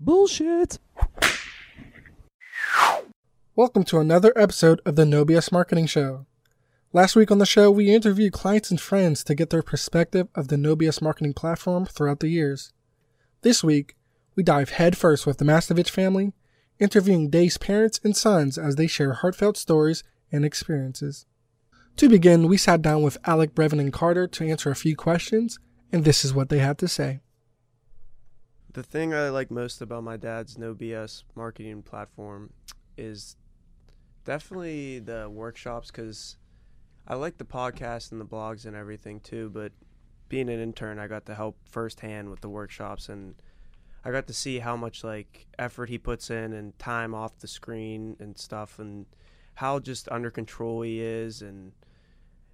Bullshit. Welcome to another episode of the No BS Marketing Show. Last week on the show, we interviewed clients and friends to get their perspective of the No BS marketing platform throughout the years. This week, we dive headfirst with the Mastovich family, interviewing Dave's parents and sons as they share heartfelt stories and experiences. To begin, we sat down with Alec, Brevin, and Carter to answer a few questions, and this is what they had to say. The thing I like most about my dad's No BS marketing platform is definitely the workshops because I like the podcast and the blogs and everything too. But being an intern, I got to help firsthand with the workshops and I got to see how much like effort he puts in and time off the screen and stuff and how just under control he is and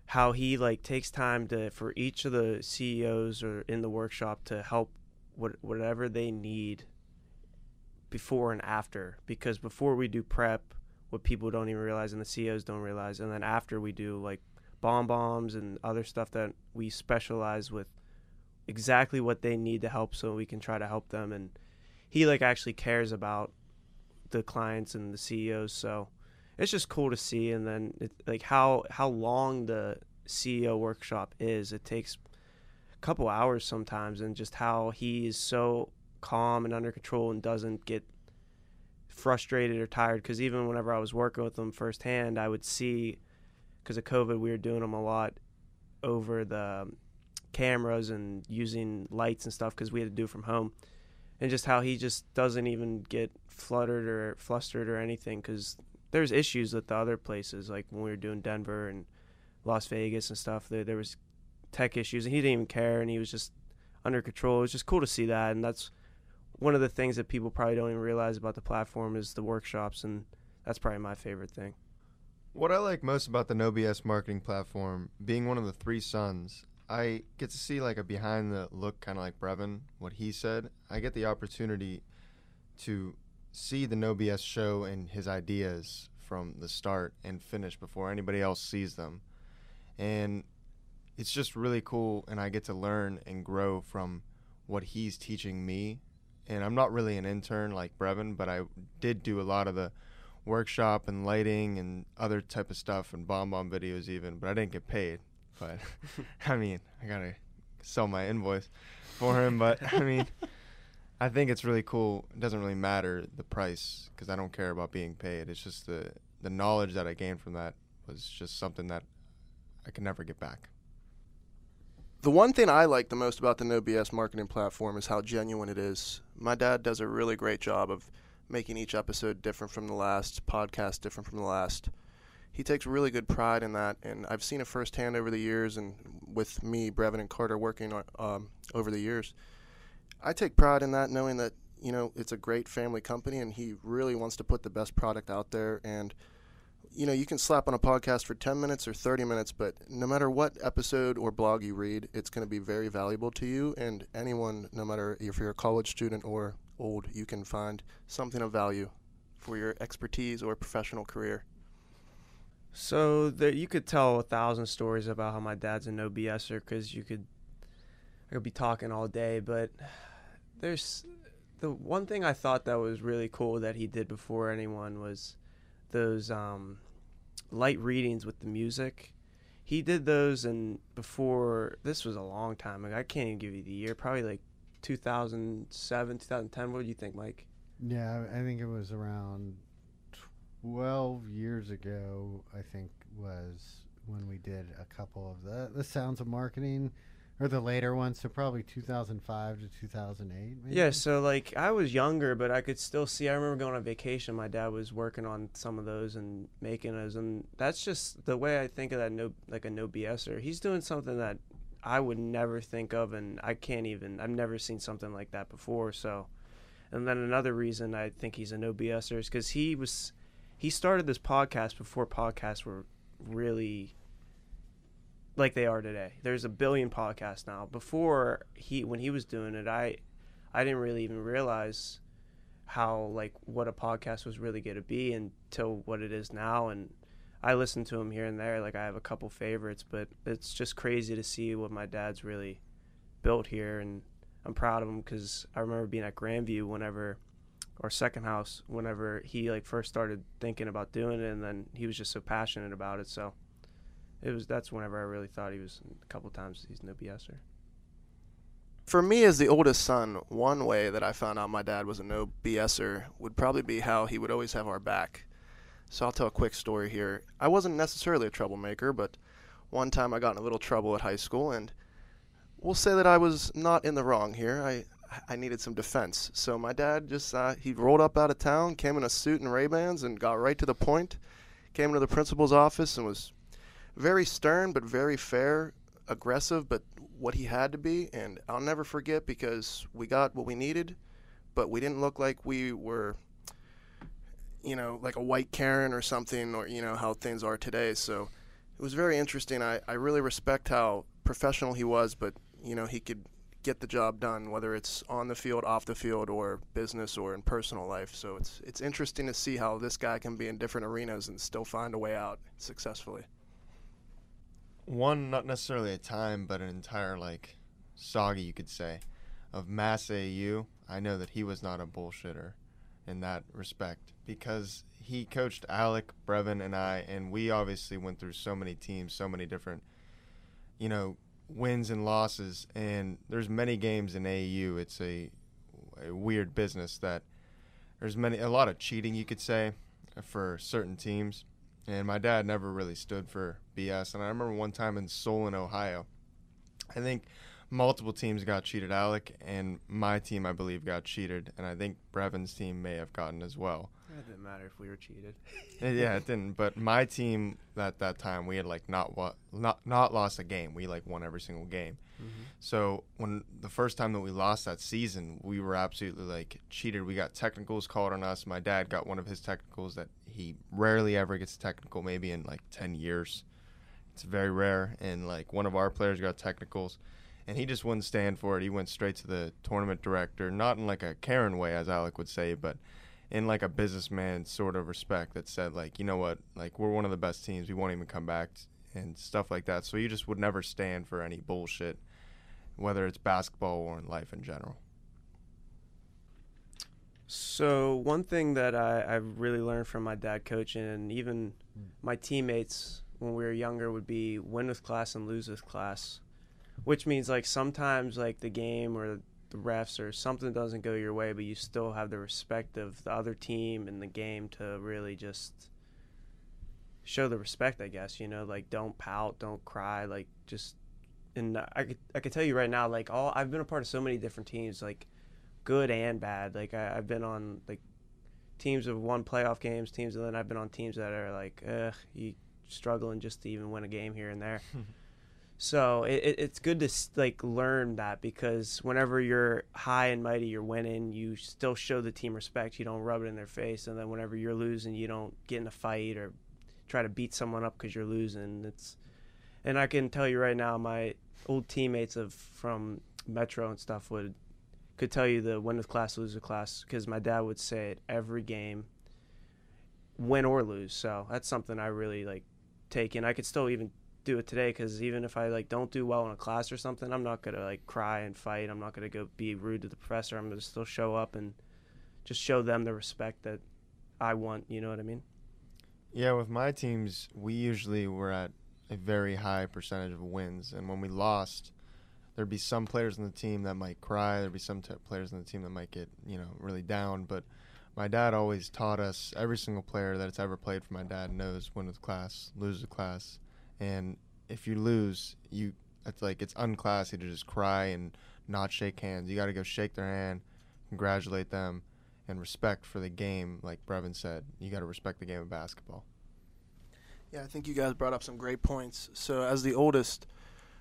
how he like takes time to for each of the CEOs or in the workshop to help what whatever they need before and after because before we do prep what people don't even realize and the CEOs don't realize and then after we do like bomb bombs and other stuff that we specialize with exactly what they need to help so we can try to help them and he like actually cares about the clients and the CEOs so it's just cool to see and then it, like how how long the CEO workshop is. It takes couple hours sometimes and just how he is so calm and under control and doesn't get frustrated or tired. Because even whenever I was working with him firsthand I would see because of COVID we were doing them a lot over the um, cameras and using lights and stuff because we had to do from home. And just how he just doesn't even get fluttered or flustered or anything because there's issues with the other places like when we were doing denver and las vegas and stuff there, there was tech issues and he didn't even care and he was just under control it was just cool to see that and that's one of the things that people probably don't even realize about the platform is the workshops and that's probably my favorite thing What I like most about the No BS marketing platform, being one of the three sons, I get to see like a behind the look, kind of like Brevin, what he said. I get the opportunity to see the No BS show and his ideas from the start and finish before anybody else sees them. And it's just really cool, and I get to learn and grow from what he's teaching me. And I'm not really an intern like Brevin, but I did do a lot of the workshop and lighting and other type of stuff and bomb bomb videos even, but I didn't get paid. But I mean, I gotta sell my invoice for him. But I mean, I think it's really cool. It doesn't really matter the price because I don't care about being paid. It's just the the knowledge that I gained from that was just something that I can never get back. The one thing I like the most about the No BS marketing platform is how genuine it is. My dad does a really great job of making each episode different from the last, podcast different from the last. He takes really good pride in that, and I've seen it firsthand over the years, and with me, Brevin, and Carter working on, um, over the years. I take pride in that, knowing that you know it's a great family company, and he really wants to put the best product out there. And you know, you can slap on a podcast for 10 minutes or 30 minutes, but no matter what episode or blog you read, it's going to be very valuable to you. And anyone, no matter if you're a college student or old, you can find something of value for your expertise or professional career. So there, you could tell a thousand stories about how my dad's a no BSer because you could, I could be talking all day. But there's the one thing I thought that was really cool that he did before anyone was those um, light readings with the music. He did those and before this was a long time ago. I can't even give you the year. Probably like 2007, 2010. What do you think, Mike? Yeah, I think it was around 12 years ago, I think was when we did a couple of the the sounds of marketing or the later ones, so probably 2005 to 2008 maybe. Yeah, so like I was younger, but I could still see. I remember going on vacation. My dad was working on some of those and making those, and that's just the way I think of that. No, like a no BSer. He's doing something that I would never think of, and I can't even. I've never seen something like that before. So, and then another reason I think he's a no BSer is because he was he started this podcast before podcasts were really like they are today. There's a billion podcasts now. Before he when he was doing it, I I didn't really even realize how like what a podcast was really going to be until what it is now and I listen to him here and there like I have a couple favorites, but it's just crazy to see what my dad's really built here and I'm proud of him cuz I remember being at Grandview whenever or second house whenever he like first started thinking about doing it, and then he was just so passionate about it. So it was that's whenever I really thought he was a couple times he's no BSer. For me, as the oldest son, one way that I found out my dad was a no BSer would probably be how he would always have our back. So I'll tell a quick story here. I wasn't necessarily a troublemaker, but one time I got in a little trouble at high school, and we'll say that I was not in the wrong here. I I needed some defense, so my dad just uh, he rolled up out of town, came in a suit and Ray Bans, and got right to the point. Came into the principal's office and was very stern but very fair, aggressive but what he had to be, and I'll never forget because we got what we needed, but we didn't look like we were you know, like a white Karen or something, or you know how things are today. So it was very interesting. I, I really respect how professional he was, but you know he could get the job done, whether it's on the field, off the field, or business or in personal life. So it's it's interesting to see how this guy can be in different arenas and still find a way out successfully. One, not necessarily a time, but an entire like saga, you could say, of Mass AU. I know that he was not a bullshitter in that respect because he coached Alec, Brevin, and I, and we obviously went through so many teams, so many different, you know, wins and losses. And there's many games in AU. It's a, a weird business that there's many a lot of cheating, you could say, for certain teams. And my dad never really stood for BS. And I remember one time in Solon, Ohio, I think multiple teams got cheated. Alec and my team, I believe, got cheated, and I think Brevin's team may have gotten as well. It didn't matter if we were cheated. yeah, it didn't. But my team at that time, we had like not what not not lost a game. We like won every single game. Mm-hmm. So when the first time that we lost that season, we were absolutely like cheated. We got technicals called on us. My dad got one of his technicals that he rarely ever gets technical, maybe in like ten years. It's very rare. And like one of our players got technicals and he just wouldn't stand for it. He went straight to the tournament director, not in like a Karen way, as Alec would say, but in like a businessman sort of respect that said like, you know what, like we're one of the best teams. We won't even come back and stuff like that. So you just would never stand for any bullshit, whether it's basketball or in life in general. So one thing that I, I really learned from my dad coaching and even hmm. my teammates when we were younger would be win with class and lose with class which means like sometimes like the game or the refs or something doesn't go your way, but you still have the respect of the other team and the game to really just show the respect. I guess you know, like don't pout, don't cry, like just. And I could I could tell you right now, like all I've been a part of so many different teams, like good and bad. Like I, I've been on like teams have won playoff games, teams, and then I've been on teams that are like, ugh, you struggling just to even win a game here and there. So it, it's good to like learn that because whenever you're high and mighty, you're winning. You still show the team respect. You don't rub it in their face, and then whenever you're losing, you don't get in a fight or try to beat someone up because you're losing. It's and I can tell you right now, my old teammates of from Metro and stuff would could tell you the win with class, lose with class because my dad would say it every game, win or lose. So that's something I really like take in. I could still even do it today because even if I like don't do well in a class or something, I'm not gonna like cry and fight. I'm not gonna go be rude to the professor. I'm gonna still show up and just show them the respect that I want. You know what I mean? Yeah, with my teams, we usually were at a very high percentage of wins, and when we lost, there'd be some players in the team that might cry. There'd be some t- players in the team that might get you know really down, but my dad always taught us every single player that's ever played for my dad knows win with class, lose with class and if you lose, you it's like it's unclassy to just cry and not shake hands. You got to go shake their hand, congratulate them, and respect for the game. Like Brevin said, you got to respect the game of basketball. Yeah, I think you guys brought up some great points. So, as the oldest,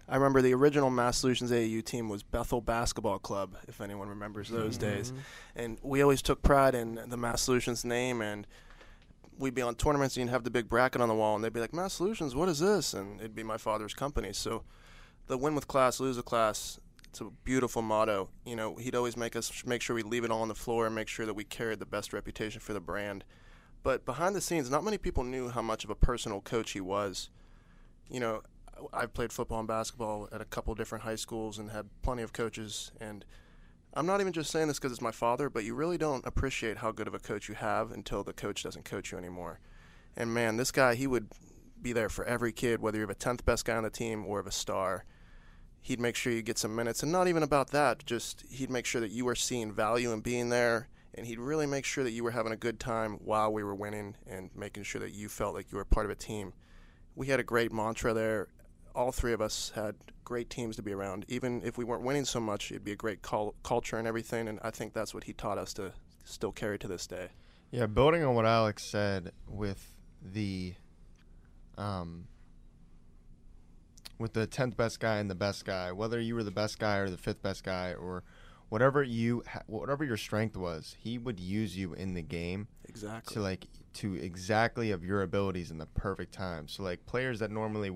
I remember the original MASSolutions AAU team was Bethel Basketball Club, if anyone remembers those mm-hmm. days. And we always took pride in the MASSolutions name and we'd be on tournaments and you'd have the big bracket on the wall and they'd be like, MASSolutions, what is this? And it'd be my father's company. So the win with class, lose with class, it's a beautiful motto. You know, he'd always make us make sure we leave it all on the floor and make sure that we carried the best reputation for the brand. But behind the scenes, not many people knew how much of a personal coach he was. You know, I've played football and basketball at a couple different high schools and had plenty of coaches and I'm not even just saying this because it's my father, but you really don't appreciate how good of a coach you have until the coach doesn't coach you anymore. And man, this guy, he would be there for every kid, whether you're the 10th best guy on the team or of a star. He'd make sure you get some minutes. And not even about that, just he'd make sure that you were seeing value in being there. And he'd really make sure that you were having a good time while we were winning and making sure that you felt like you were part of a team. We had a great mantra there. All three of us had great teams to be around. Even if we weren't winning so much, it'd be a great cul- culture and everything. And I think that's what he taught us to still carry to this day. Yeah, building on what Alex said with the um with the 10th best guy and the best guy, whether you were the best guy or the fifth best guy or whatever you ha- whatever your strength was, he would use you in the game Exactly. to like to exactly of your abilities in the perfect time. So like players that normally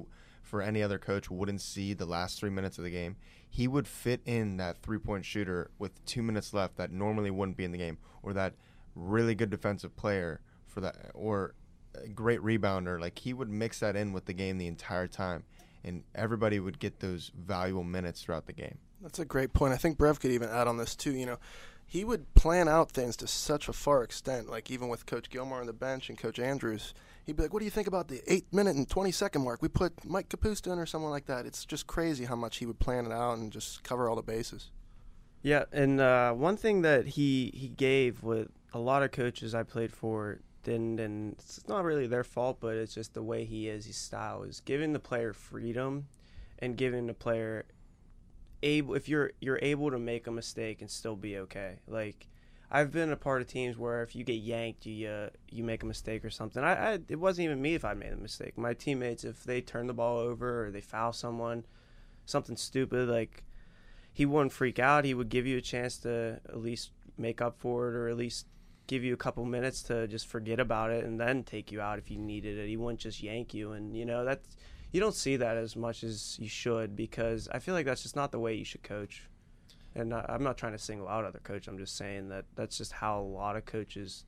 for any other coach wouldn't see the last 3 minutes of the game, he would fit in that three-point shooter with 2 minutes left that normally wouldn't be in the game or that really good defensive player for that or a great rebounder like he would mix that in with the game the entire time and everybody would get those valuable minutes throughout the game. That's a great point. I think Brev could even add on this too. You know, he would plan out things to such a far extent. Like even with Coach Gilmore on the bench and Coach Andrews, he'd be like, "What do you think about the eight minute and twenty second mark? We put Mike Capusta in or someone like that." It's just crazy how much he would plan it out and just cover all the bases. Yeah, and uh, one thing that he he gave with a lot of coaches I played for didn't, and it's not really their fault, but it's just the way he is, his style is giving the player freedom, and giving the player able if you're you're able to make a mistake and still be okay. Like I've been a part of teams where if you get yanked, you uh, you make a mistake or something. I, I it wasn't even me if I made a mistake. My teammates, if they turn the ball over or they foul someone, something stupid like he wouldn't freak out. He would give you a chance to at least make up for it, or at least give you a couple minutes to just forget about it, and then take you out if you needed it. He wouldn't just yank you, and you know that's you don't see that as much as you should because I feel like that's just not the way you should coach. And I- I'm not trying to single out other coaches. I'm just saying that that's just how a lot of coaches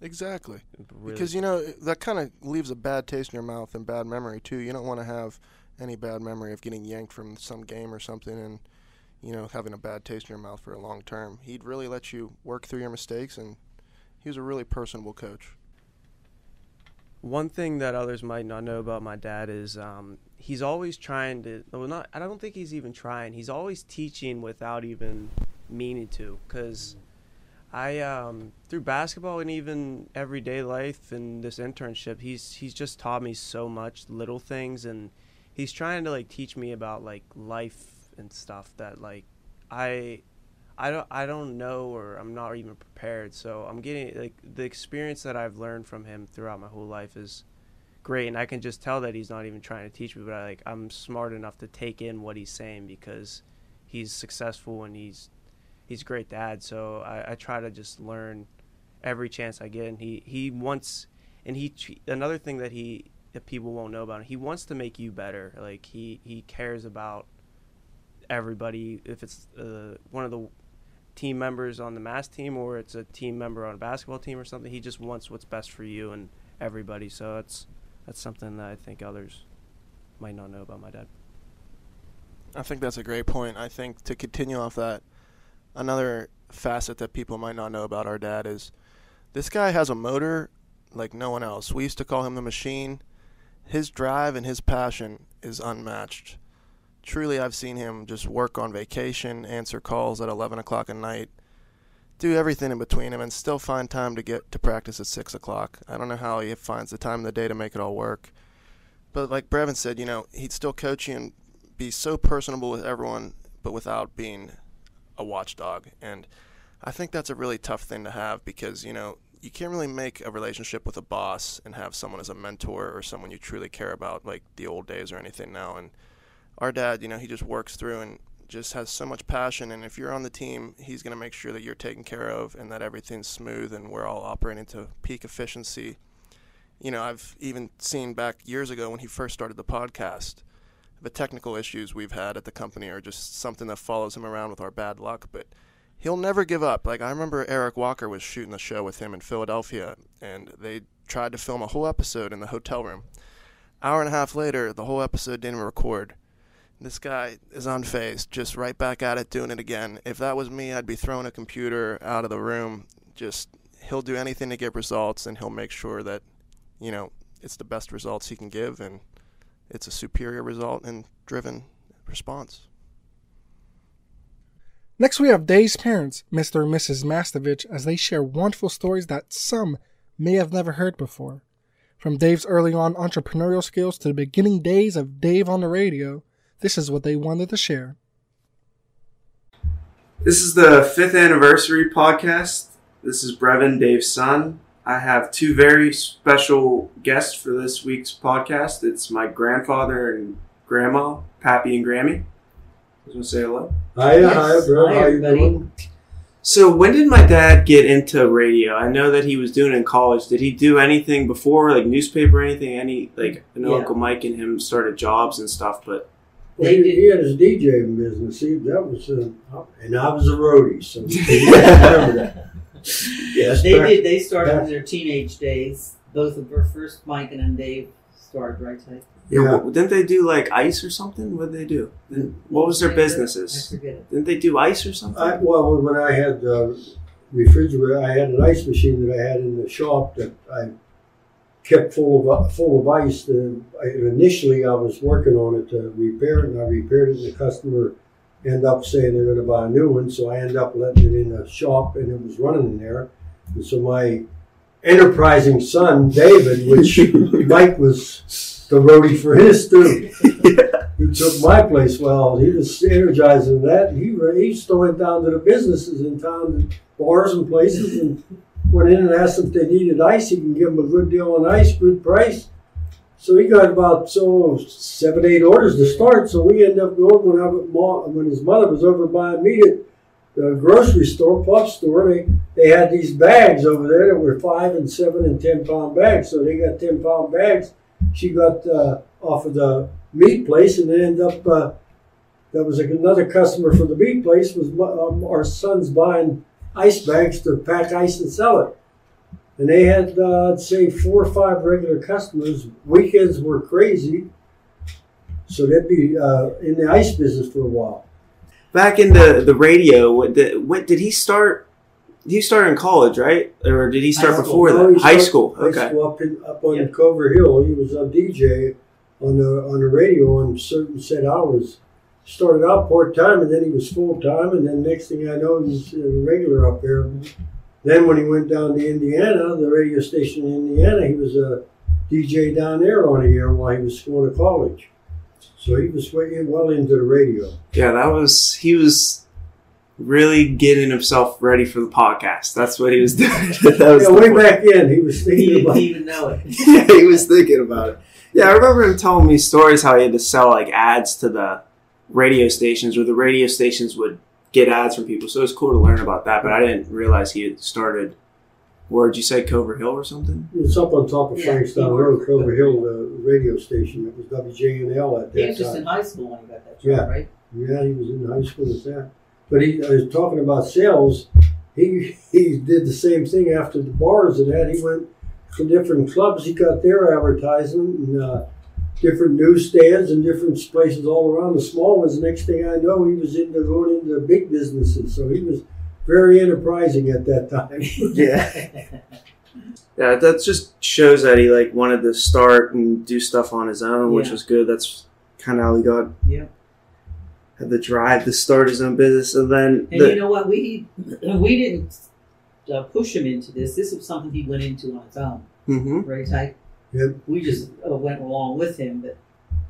Exactly. really Because you know that kind of leaves a bad taste in your mouth and bad memory too. You don't want to have any bad memory of getting yanked from some game or something and you know having a bad taste in your mouth for a long term. He'd really let you work through your mistakes and he was a really personable coach. One thing that others might not know about my dad is um, he's always trying to. Well, not. I don't think he's even trying. He's always teaching without even meaning to. Cause I um, through basketball and even everyday life and this internship, he's he's just taught me so much little things, and he's trying to like teach me about like life and stuff that like I I don't I don't know or I'm not even prepared. So I'm getting like the experience that I've learned from him throughout my whole life is great and I can just tell that he's not even trying to teach me but I like I'm smart enough to take in what he's saying because he's successful and he's he's great dad. So I, I try to just learn every chance I get and he he wants and he another thing that he that people won't know about him, he wants to make you better. Like he he cares about everybody if it's uh, one of the team members on the mass team or it's a team member on a basketball team or something. He just wants what's best for you and everybody. So that's that's something that I think others might not know about my dad. I think that's a great point. I think to continue off that, another facet that people might not know about our dad is this guy has a motor like no one else. We used to call him the machine. His drive and his passion is unmatched. Truly, I've seen him just work on vacation, answer calls at 11 o'clock at night, do everything in between him, and still find time to get to practice at 6 o'clock. I don't know how he finds the time of the day to make it all work. But like Brevin said, you know, he'd still coach you and be so personable with everyone, but without being a watchdog. And I think that's a really tough thing to have because, you know, you can't really make a relationship with a boss and have someone as a mentor or someone you truly care about, like the old days or anything now. And our dad, you know, he just works through and just has so much passion. And if you're on the team, he's going to make sure that you're taken care of and that everything's smooth and we're all operating to peak efficiency. You know, I've even seen back years ago when he first started the podcast the technical issues we've had at the company are just something that follows him around with our bad luck, but he'll never give up. Like I remember Eric Walker was shooting the show with him in Philadelphia and they tried to film a whole episode in the hotel room. Hour and a half later, the whole episode didn't record. This guy is unfazed, just right back at it, doing it again. If that was me, I'd be throwing a computer out of the room. Just he'll do anything to get results, and he'll make sure that you know it's the best results he can give, and it's a superior result and driven response. Next, we have Dave's parents, Mr. and Mrs. Mastovich, as they share wonderful stories that some may have never heard before. From Dave's early on entrepreneurial skills to the beginning days of Dave on the radio, this is what they wanted to share. This is the fifth anniversary podcast. This is Brevin, Dave's son. I have two very special guests for this week's podcast. It's my grandfather and grandma, Pappy and Grammy. I was gonna say hello. Hi, Yes. hi, bro. Hi, How you everybody. doing? So when did my dad get into radio? I know that he was doing it in college. Did he do anything before, like newspaper or anything? Any like I know Yeah. Uncle Mike and him started jobs and stuff, but Well, They he, did- he had his DJing business. See, that was, uh, and I was a roadie, so remember that. Yes, They back- did. They started back- in their teenage days. Both of our first, Mike and then Dave started right Ty? Yeah. what- didn't they do like ice or something? What did they do? What was their I businesses? forget it. Didn't they do ice or something? I, well, when I had uh, refrigerator, I had an ice machine that I had in the shop that I kept full of full of ice. The, I, initially, I was working on it to repair it, and I repaired it. And the customer ended up saying they're going to buy a new one, so I ended up letting it in the shop, and it was running in there. And so my enterprising son, David, which Mike was the roadie for his too. He took my place. Well, he was energizing that. He he went down to the businesses in town, the bars and places, and went in and asked if they needed ice. He can give them a good deal on ice, good price. So he got about so seven, eight orders to start. So we ended up going when I when his mother was over buying meat at the grocery store, pop store. They they had these bags over there that were five and seven and ten pound bags. So they got ten pound bags. She got uh, off of the meat place, and they ended up. Uh, that was another customer for the meat place. Was um, our son's buying ice bags to pack ice and sell it, and they had uh, I'd say four or five regular customers. Weekends were crazy, so they'd be uh, in the ice business for a while. Back in the the radio, what did, what did he start? He started in college, right? Or did he start before that? High school. High Okay. school up, in, up on Yeah. Cover Hill. He was a DJ on the on the radio on certain set hours. Started out part time, and then he was full time, and then next thing I know, he's a regular up there. Then when he went down to Indiana, the radio station in Indiana, he was a DJ down there on a year while he was going to college. So he was well into the radio. Yeah, that was he was really getting himself ready for the podcast. That's what he was doing. that was Yeah, way point. back in, he was He thinking didn't about even know it. yeah, he was thinking about it. Yeah, I remember him telling me stories how he had to sell like ads to the radio stations, or the radio stations would get ads from people. So it was cool to learn about that. But I didn't realize he had started. Where did you say Cover Hill or something? It's up on top of Yeah, Frankstown he Road, worked- Clover Hill, the radio station. It was WJNL at that time. He was just in high school when he got that job, Yeah. right? Yeah, he was in high school with that. But he I was talking about sales. He he did the same thing after the bars and that. He went to different clubs. He got their advertisement and uh, different newsstands and different places all around. The small ones. Next thing I know, he was into going into big businesses. So he was very enterprising at that time. Yeah. Yeah, that just shows that he like wanted to start and do stuff on his own, which was good. That's kind of how he got Yeah. had the drive to start his own business, and then And the, you know what? We we didn't uh, push him into this. This was something he went into on his own, Mhm. right? Ty? Yep. We just uh, went along with him, but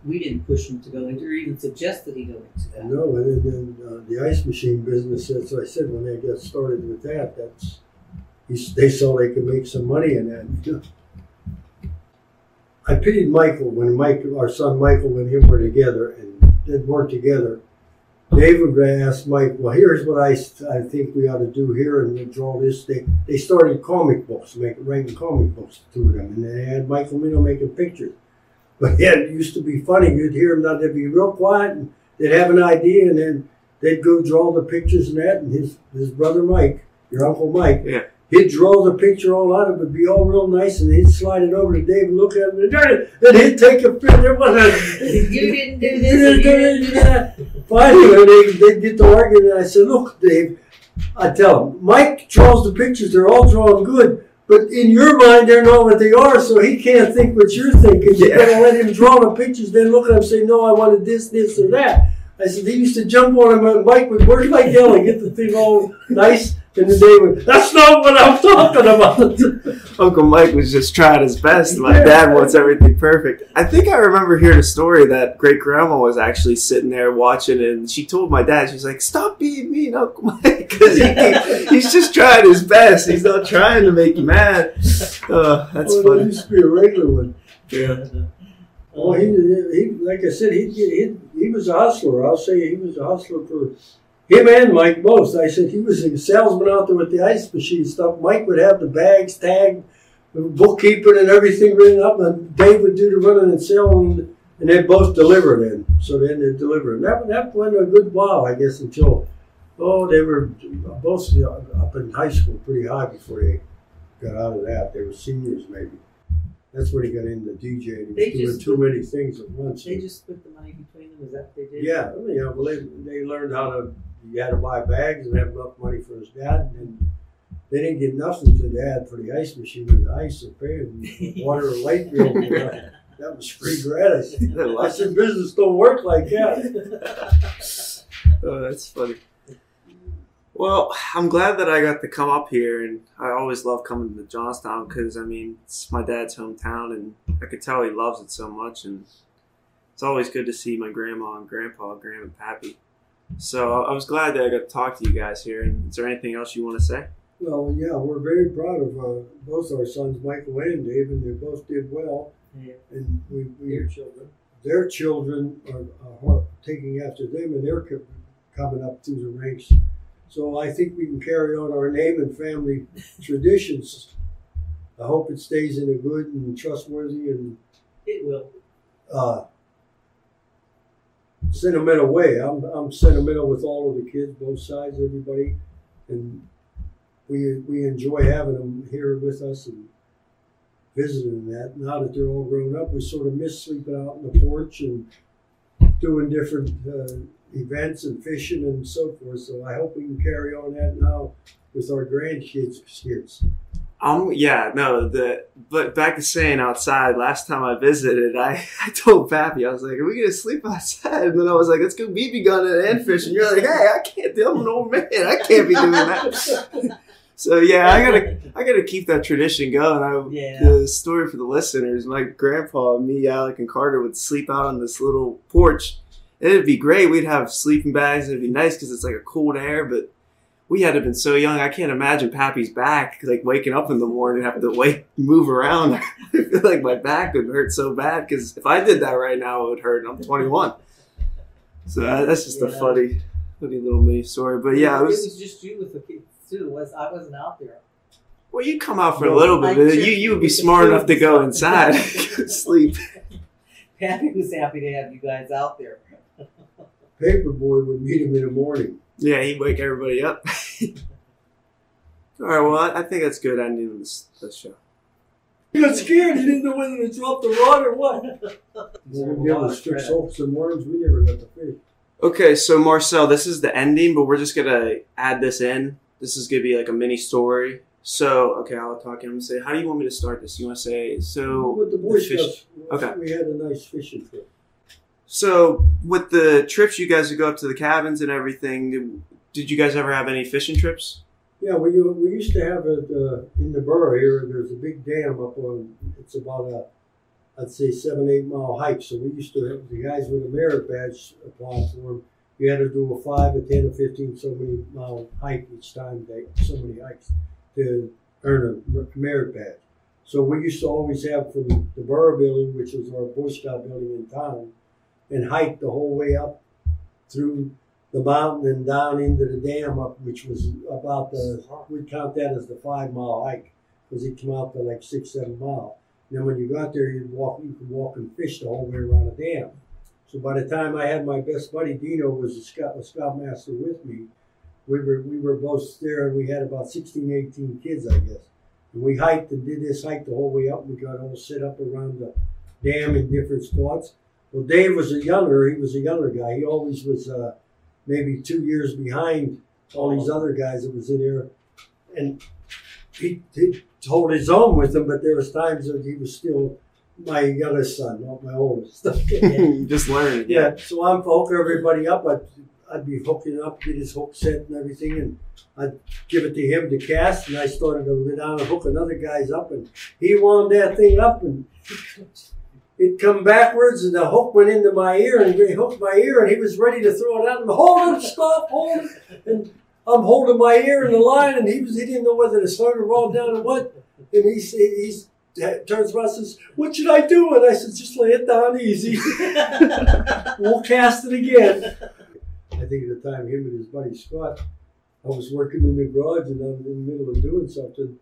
we didn't push him to go into, or even suggest that he go into that. No, and then uh, the ice machine business, as I said, when they got started with that, that's he, they saw they could make some money in that. I pitied Michael when Mike, our son Michael, and him were together and did work together. David asked Mike, "Well, here's what I, I think we ought to do here, and we draw this." They they started comic books, making writing comic books to them, and they had Michael Mino making pictures. But yeah, it used to be funny. You'd hear them, now they'd be real quiet, and they'd have an idea, and then they'd go draw the pictures and that. And his his brother Mike, your uncle Mike, Yeah. He'd draw the picture all out. Of it would be all real nice, and he'd slide it over to Dave and look at it, and then he'd take a picture. You didn't do this. and you didn't do that. Finally, they, they'd get to arguing, and I said, Look, Dave, I tell him, Mike draws the pictures, they're all drawn good, but in your mind, they're not what they are, so he can't think what you're thinking. You gotta let him draw the pictures, then look at him and say, No, I wanted this, this, or that. I said, He used to jump on him, and Mike would work like hell and get the thing all nice, and then Dave would, That's not what I'm talking about. Uncle Mike was just trying his best. My dad wants everything perfect. I think I remember hearing a story that great grandma was actually sitting there watching, and she told my dad, she's like, "Stop being mean, Uncle Mike, because he, he's just trying his best. He's not trying to make you mad." Uh, that's well, it funny. used to be a regular one. Yeah. Oh, he, he, like I said, he'd he, he was a hustler. I'll say he was a hustler for him and Mike both. I said he was a salesman out there with the ice machine stuff. Mike would have the bags tagged, the bookkeeping and everything written up, and Dave would do the running and selling, and they both deliver then. So then they deliver. And that, that went a good while, I guess, until, oh, they were both up in high school pretty high before they got out of that. They were seniors maybe. That's when he got into DJing. He They was doing too put- many things at once. They just split the money between them. Is that what they did? Yeah, you know, well, they, they learned how to, you had to buy bags and have enough money for his dad, and then they didn't get nothing to dad for the ice machine or the ice or pay and water or light bill. That was free gratis. I said, business don't work like that. Oh, that's funny. Well, I'm glad that I got to come up here, and I always love coming to Johnstown because I mean it's my dad's hometown, and I could tell he loves it so much, and it's always good to see my grandma and grandpa, Grammy and Pappy. So I was glad that I got to talk to you guys here. And is there anything else you want to say? Well, yeah, we're very proud of uh, both our sons, Michael and Dave, and they both did well. Yeah. And we, we Your children. their children are, are taking after them, and they're coming up through the ranks. So I think we can carry on our name and family traditions. I hope it stays in a good and trustworthy and It will. uh, sentimental way. I'm, I'm sentimental with all of the kids, both sides, everybody, and we we enjoy having them here with us and visiting that. Now that they're all grown up, we sort of miss sleeping out on the porch and doing different uh, events and fishing and so forth. So I hope we can carry on that now with our grandkids. Kids. Um, yeah, no, the but back to saying outside. Last time I visited, I, I told Pappy, I was like, "Are we gonna sleep outside?" And then I was like, "Let's go BB gunning and fishing." You're like, "Hey, I can't. do- I'm an old man. I can't be doing that." so yeah, I gotta I gotta keep that tradition going. I, Yeah. The story for the listeners: my grandpa, me, Alec, and Carter would sleep out on this little porch. It'd be great. We'd have sleeping bags. It'd be nice because it's like a cold air, but we had to have been so young. I can't imagine Pappy's back, like waking up in the morning, and having to wake, move around. I feel like my back would hurt so bad because if I did that right now, it would hurt. And I'm 21, so that, that's just a funny, funny little mini story. But yeah, it was. just you with the kids too. Was I wasn't out there. Well, you come out for a little bit. But You you would be smart enough to go inside, sleep. Patty was happy to have you guys out there. Paperboy would meet him in the morning. Yeah, he'd wake everybody up. All right, well, I, I think that's good ending of this, this show. He got scared. He didn't know whether to drop the rod or what. There's We a able lot to of stick credit. soaps and worms. We never got to fish. Okay, so Marcel, this is the ending, but we're just gonna add this in. This is gonna be like a mini story. So, okay, I'll talk. I'm gonna say, how do you want me to start this? You want to say, so With the Boy the fish- Scouts, okay. we had a nice fishing trip. So, with the trips you guys would go up to the cabins and everything, did, you guys ever have any fishing trips? Yeah, we we used to have it uh, in the borough here. There's a big dam up on. It's about a, I'd say seven eight mile hike. So we used to have the guys with a merit badge apply for them. You had to do a five, a ten, a fifteen so many mile hike each time. They so many hikes to earn a merit badge. So we used to always have from the borough building, which was our Boy Scout building in town, and hike the whole way up through the mountain and down into the dam up, which was about the, we count that as the five mile hike because it came out to like six, seven mile. And then when you got there, you'd walk, you could walk and fish the whole way around the dam. So by the time I had my best buddy Dino was a scout, a scoutmaster with me, we were we were both there, and we had about 16, 18 kids, I guess. And we hiked and did this hike the whole way up. We got all set up around the dam in different spots. Well, Dave was a younger. He was a younger guy. He always was uh, maybe two years behind all these other guys that was in there, and he, he told his own with them. But there was times that he was still my youngest son, not my oldest. Just learn. Yeah. Yeah, so I'm hooking everybody up. I'd, I'd be hooking up, get his hook set and everything, and I'd give it to him to cast. And I started to go down and hook another guy's up, and he wound that thing up, and it come backwards, and the hook went into my ear, and he hooked my ear, and he was ready to throw it out, and hold it, stop, hold it, and I'm holding my ear in the line, and he was he didn't know whether to start or roll down or what, and he he's turns around and says, "What should I do?" And I said, "Just lay it down easy." we'll cast it again. I think at the time, him and his buddy Scott, I was working in the garage and I'm in the middle of doing something.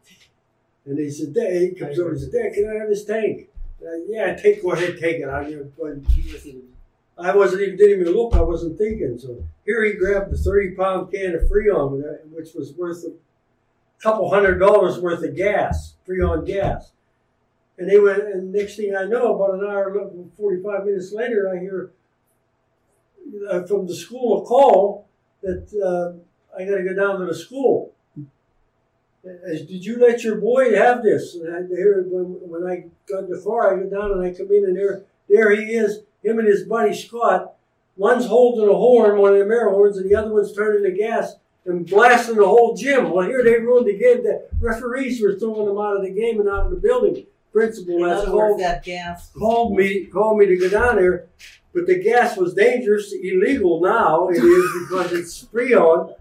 And he said, Dad, he comes over and says, Dad, can I have this tank? I, yeah, take, go ahead, take it. I, I wasn't even, didn't even look, I wasn't thinking. So here he grabbed a 30 pound can of Freon, which was worth a couple hundred dollars worth of gas, Freon gas. And they went, and next thing I know, about an hour, 45 minutes later, I hear uh, from the school a call that uh, I got to go down to the school. As, Did you let your boy have this? And I, there, when, when I got in the car, I go down and I come in, and there, there he is, him and his buddy Scott. One's holding a horn, one of the air horns, and the other one's turning the gas and blasting the whole gym. Well, here they ruined the game. The referees were throwing them out of the game and out of the building. Principal In has called, that gas. called me called me to go down there, but the gas was dangerous, illegal now. It is because it's freon.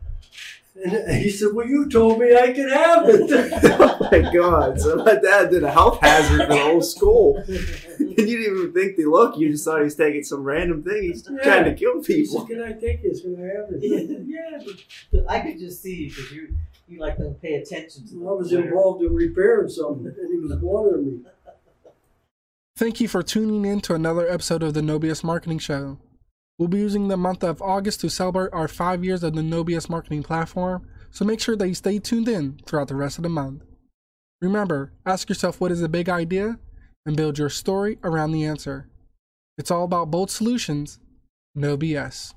And he said, "Well, you told me I could have it." oh my god! So my dad did a health hazard for the whole school, and you didn't even think to look. You just thought he was taking some random thing. He's Yeah. trying to kill He people. said, "Can I take this? Can I have it?" yeah, but I could just see you because you you like to pay attention to. I was involved in repairing something, and he was bothering me. Thank you for tuning in to another episode of the No BS Marketing Show. We'll be using the month of August to celebrate our five years of the No BS Marketing Platform, so make sure that you stay tuned in throughout the rest of the month. Remember, ask yourself what is the big idea and build your story around the answer. It's all about bold solutions, no BS.